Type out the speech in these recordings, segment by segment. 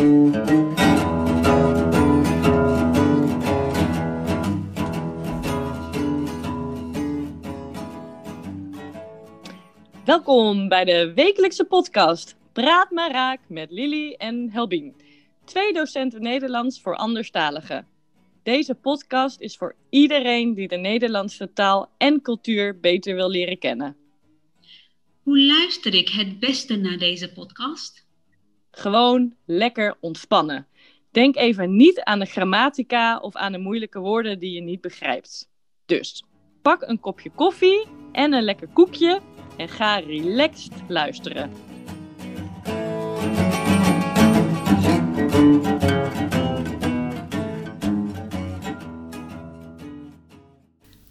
Welkom bij de wekelijkse podcast Praat maar raak met Lily en Helbien. Twee docenten Nederlands voor anderstaligen. Deze podcast is voor iedereen die de Nederlandse taal en cultuur beter wil leren kennen. Hoe luister ik het beste naar deze podcast? Gewoon lekker ontspannen. Denk even niet aan de grammatica of aan de moeilijke woorden die je niet begrijpt. Dus pak een kopje koffie en een lekker koekje en ga relaxed luisteren.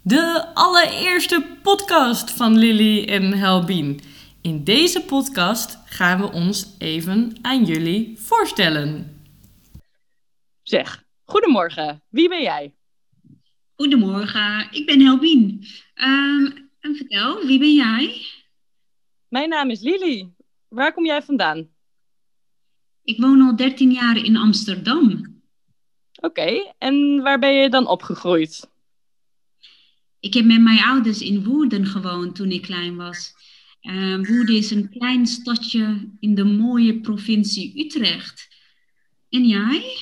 De allereerste podcast van Lily en Helbien. In deze podcast gaan we ons even aan jullie voorstellen. Zeg, goedemorgen. Wie ben jij? Goedemorgen, ik ben Helbien. Ehm, en vertel, wie ben jij? Mijn naam is Lily. Waar kom jij vandaan? Ik woon al 13 jaar in Amsterdam. Oké, en waar ben je dan opgegroeid? Ik heb met mijn ouders in Woerden gewoond toen ik klein was. Uh, Woerden is een klein stadje in de mooie provincie Utrecht. En jij?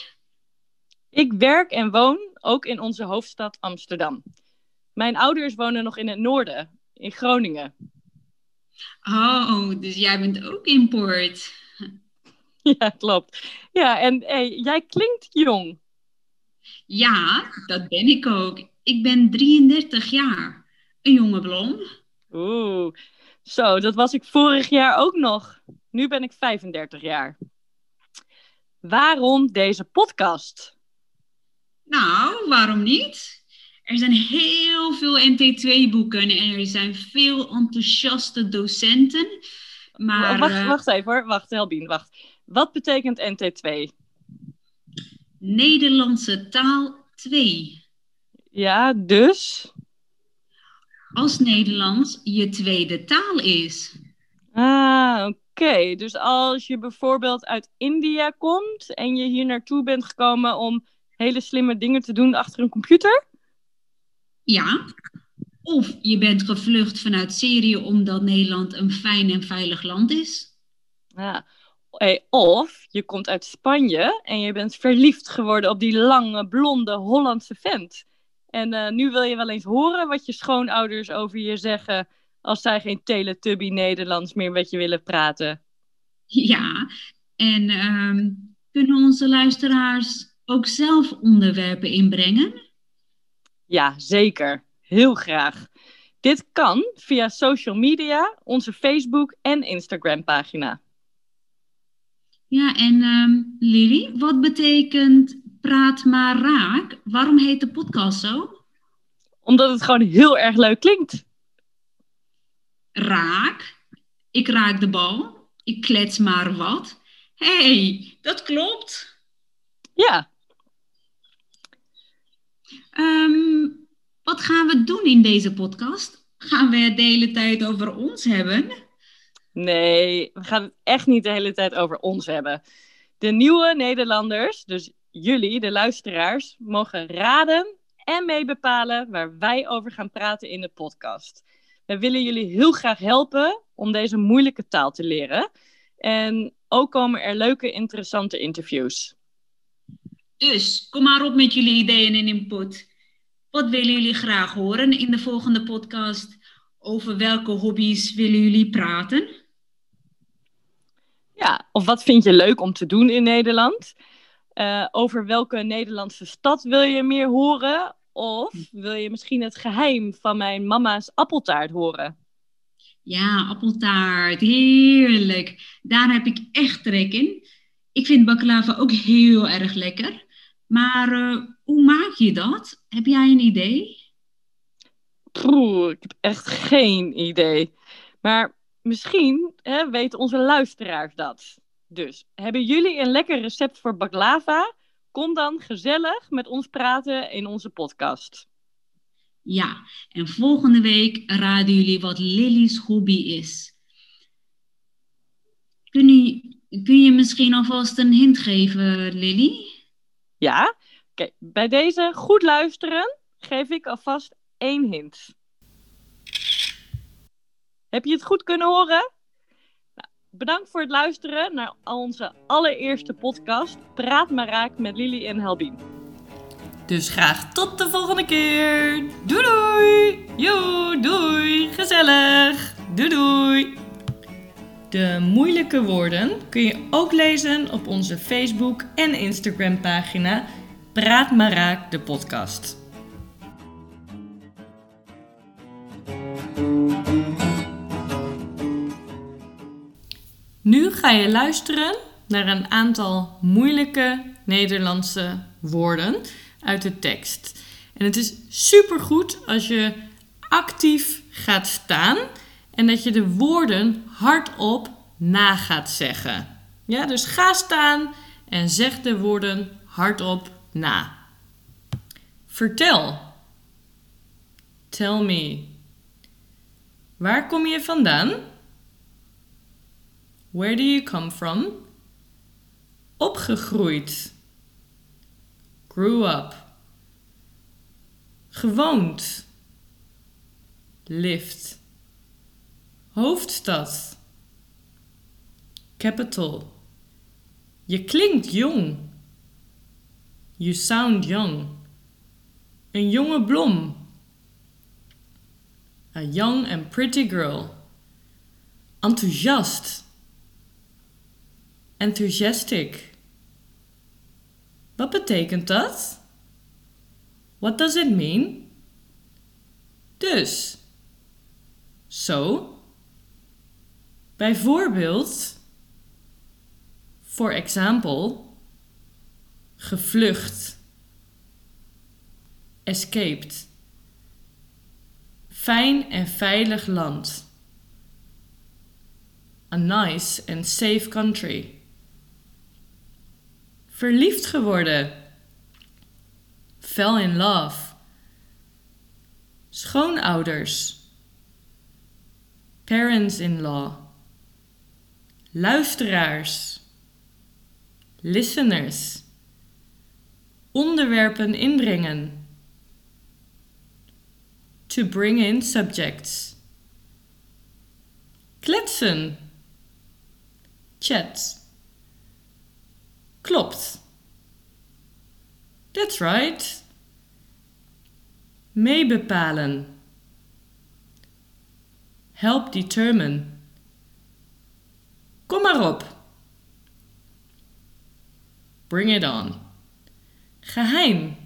Ik werk en woon ook in onze hoofdstad Amsterdam. Mijn ouders wonen nog in het noorden, in Groningen. Oh, dus jij bent ook import. Ja, klopt. Ja, en hey, jij klinkt jong. Ja, dat ben ik ook. Ik ben 33 jaar. Een jonge blom. Oeh, zo, dat was ik vorig jaar ook nog. Nu ben ik 35 jaar. Waarom deze podcast? Nou, waarom niet? Er zijn heel veel NT2-boeken en er zijn veel enthousiaste docenten. Maar, wacht, uh, wacht even hoor, wacht Helbien, wacht. Wat betekent NT2? Nederlandse taal 2. Ja, dus? Als Nederlands je tweede taal is. Ah, oké. Dus als je bijvoorbeeld uit India komt en je hier naartoe bent gekomen om hele slimme dingen te doen achter een computer? Ja. Of je bent gevlucht vanuit Syrië omdat Nederland een fijn en veilig land is. Ja. Hey, of je komt uit Spanje en je bent verliefd geworden op die lange, blonde Hollandse vent. En uh, nu wil je wel eens horen wat je schoonouders over je zeggen als zij geen Teletubby Nederlands meer met je willen praten. Ja, en um, kunnen onze luisteraars ook zelf onderwerpen inbrengen? Ja, zeker. Heel graag. Dit kan via social media, onze Facebook en Instagram pagina. Ja, en um, Lily, wat betekent Praat maar raak? Waarom heet de podcast zo? Omdat het gewoon heel erg leuk klinkt. Raak? Ik raak de bal. Ik klets maar wat. Hé, hey, dat klopt. Ja. Um, wat gaan we doen in deze podcast? Gaan we het de hele tijd over ons hebben? Nee, we gaan het echt niet de hele tijd over ons hebben. De nieuwe Nederlanders, dus jullie, de luisteraars, mogen raden en meebepalen waar wij over gaan praten in de podcast. We willen jullie heel graag helpen om deze moeilijke taal te leren. En ook komen er leuke, interessante interviews. Dus kom maar op met jullie ideeën en input. Wat willen jullie graag horen in de volgende podcast? Over welke hobby's willen jullie praten? Ja, of wat vind je leuk om te doen in Nederland? Uh, over welke Nederlandse stad wil je meer horen? Of wil je misschien het geheim van mijn mama's appeltaart horen? Ja, appeltaart, heerlijk. Daar heb ik echt trek in. Ik vind baklava ook heel erg lekker. Maar uh, hoe maak je dat? Heb jij een idee? Poeh, ik heb echt geen idee. Maar misschien hè, weten onze luisteraars dat. Dus hebben jullie een lekker recept voor baklava? Kom dan gezellig met ons praten in onze podcast. Ja, en volgende week raden jullie wat Lily's hobby is. Kunnen, Kun je misschien alvast een hint geven, Lily? Ja, oké. Bij deze goed luisteren geef ik alvast één hint. Heb je het goed kunnen horen? Bedankt voor het luisteren naar onze allereerste podcast Praat maar raak met Lily en Helbien. Dus graag tot de volgende keer. Doei doei. Doei. Gezellig. Doei doei. De moeilijke woorden kun je ook lezen op onze Facebook en Instagram pagina Praat maar raak de podcast. Ga je luisteren naar een aantal moeilijke Nederlandse woorden uit de tekst. En het is supergoed als je actief gaat staan en dat je de woorden hardop na gaat zeggen. Ja, dus ga staan en zeg de woorden hardop na. Vertel. Tell me. Waar kom je vandaan? Where do you come from? Opgegroeid. Grew up. Gewoond. Lived. Hoofdstad. Capital. Je klinkt jong. You sound young. Een jonge blom. A young and pretty girl. Enthousiast. Enthusiastic. Wat betekent dat? What does it mean? Dus. So. Bijvoorbeeld. For example. Gevlucht. Escaped. Fijn en veilig land. A nice and safe country. Verliefd geworden. Fell in love. Schoonouders. Parents-in-law. Luisteraars. Listeners. Onderwerpen inbrengen. To bring in subjects. Kletsen. Chat. Klopt. That's right. Meebepalen. Help determine. Kom maar op. Bring it on. Geheim.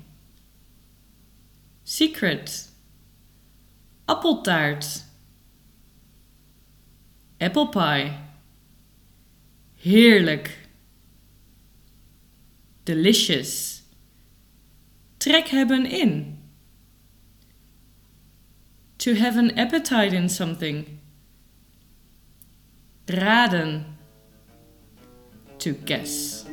Secret. Appeltaart. Apple pie. Heerlijk. Delicious. Trek hebben in. To have an appetite in something. Raden. To guess.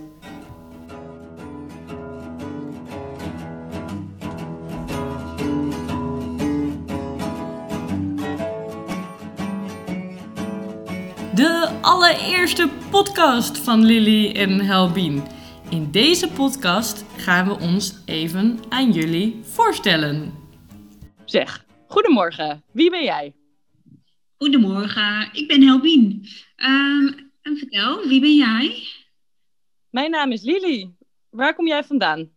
De allereerste podcast van Lily en Helbien. In deze podcast gaan we ons even aan jullie voorstellen. Zeg, goedemorgen. Wie ben jij? Goedemorgen, ik ben Helbien. Ehm, en vertel, wie ben jij? Mijn naam is Lily. Waar kom jij vandaan?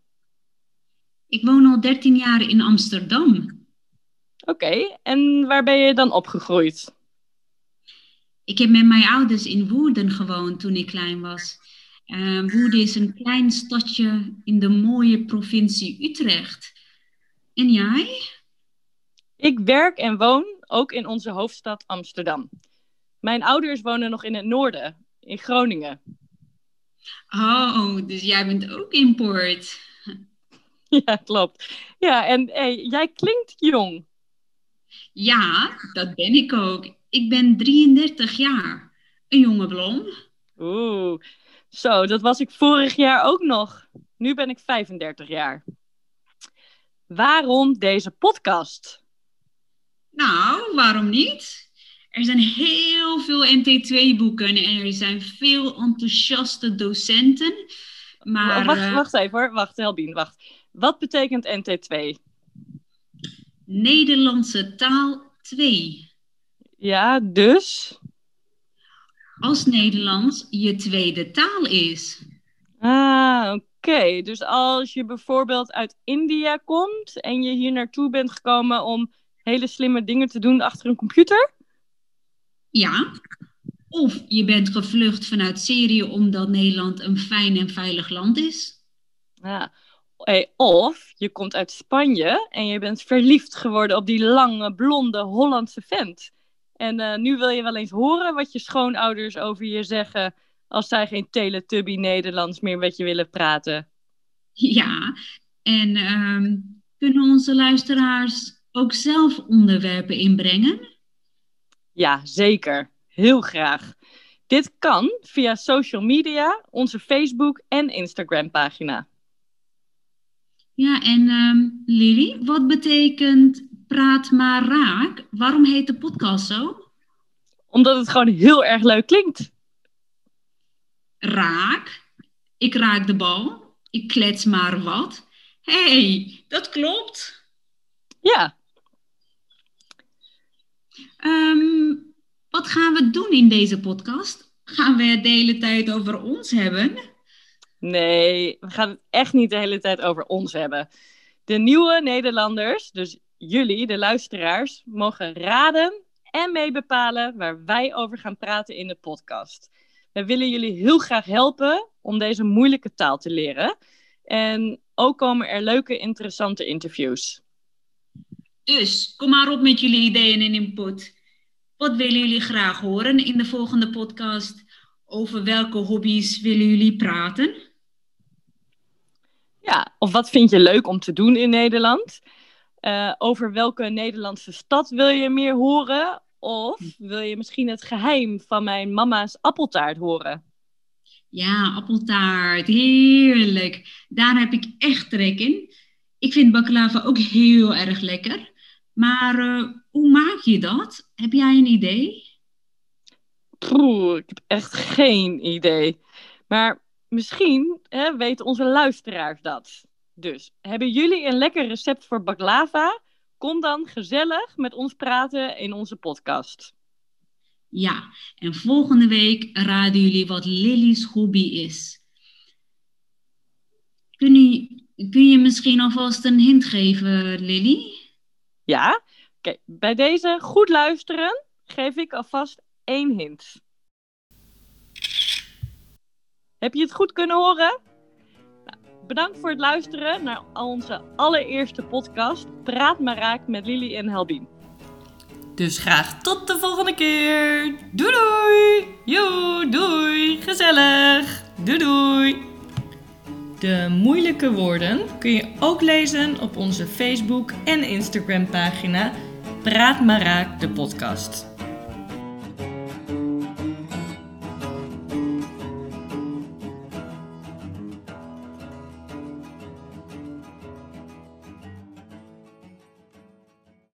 Ik woon al 13 jaar in Amsterdam. Oké, en waar ben je dan opgegroeid? Ik heb met mijn ouders in Woerden gewoond toen ik klein was. Uh, Woerden is een klein stadje in de mooie provincie Utrecht. En jij? Ik werk en woon ook in onze hoofdstad Amsterdam. Mijn ouders wonen nog in het noorden, in Groningen. Oh, dus jij bent ook import. Ja, klopt. Ja, en hey, jij klinkt jong. Ja, dat ben ik ook. Ik ben 33 jaar. Een jonge blom. Oeh, zo, dat was ik vorig jaar ook nog. Nu ben ik 35 jaar. Waarom deze podcast? Nou, waarom niet? Er zijn heel veel NT2-boeken en er zijn veel enthousiaste docenten. Maar, wacht, eh, wacht even hoor, wacht Helbien, wacht. Wat betekent NT2? Nederlandse taal 2. Ja, dus? Als Nederlands je tweede taal is. Ah, oké. Dus als je bijvoorbeeld uit India komt en je hier naartoe bent gekomen om hele slimme dingen te doen achter een computer? Ja. Of je bent gevlucht vanuit Syrië omdat Nederland een fijn en veilig land is. Ja. Hey, of je komt uit Spanje en je bent verliefd geworden op die lange, blonde Hollandse vent. En eh, nu wil je wel eens horen wat je schoonouders over je zeggen als zij geen Teletubby Nederlands meer met je willen praten. Ja, en ehm, kunnen onze luisteraars ook zelf onderwerpen inbrengen? Ja, zeker. Heel graag. Dit kan via social media, onze Facebook en Instagram pagina. Ja, en ehm Lily, wat betekent praat maar raak? Waarom heet de podcast zo? Omdat het gewoon heel erg leuk klinkt. Raak. Ik raak de bal. Ik klets maar wat. Hé, hey, dat klopt. Ja, Ehm, wat gaan we doen in deze podcast? Gaan we het de hele tijd over ons hebben? nee, we gaan het echt niet de hele tijd over ons hebben. De nieuwe Nederlanders, dus jullie, de luisteraars, mogen raden en meebepalen waar wij over gaan praten in de podcast. We willen jullie heel graag helpen om deze moeilijke taal te leren. En ook komen er leuke, interessante interviews. Dus kom maar op met jullie ideeën en input. Wat willen jullie graag horen in de volgende podcast? Over welke hobby's willen jullie praten? Ja, of wat vind je leuk om te doen in Nederland? Eh, over welke Nederlandse stad wil je meer horen? Of wil je misschien het geheim van mijn mama's appeltaart horen? Ja, appeltaart, heerlijk. Daar heb ik echt trek in. Ik vind baklava ook heel erg lekker. Maar eh, hoe maak je dat? Heb jij een idee? Poeh, ik heb echt geen idee. Maar misschien hè, weten onze luisteraars dat. Dus hebben jullie een lekker recept voor baklava? Kom dan gezellig met ons praten in onze podcast. Ja, en volgende week raden jullie wat Lily's hobby is. Kun je, kun je misschien alvast een hint geven, Lily? Ja, oké. Bij deze goed luisteren geef ik alvast één hint. Heb je het goed kunnen horen? Bedankt voor het luisteren naar onze allereerste podcast Praat maar raak met Lily en Helbien. Dus graag tot de volgende keer. Doei doei. Joe, doei. Gezellig. Doei doei. De moeilijke woorden kun je ook lezen op onze Facebook en Instagram pagina Praat maar raak de podcast.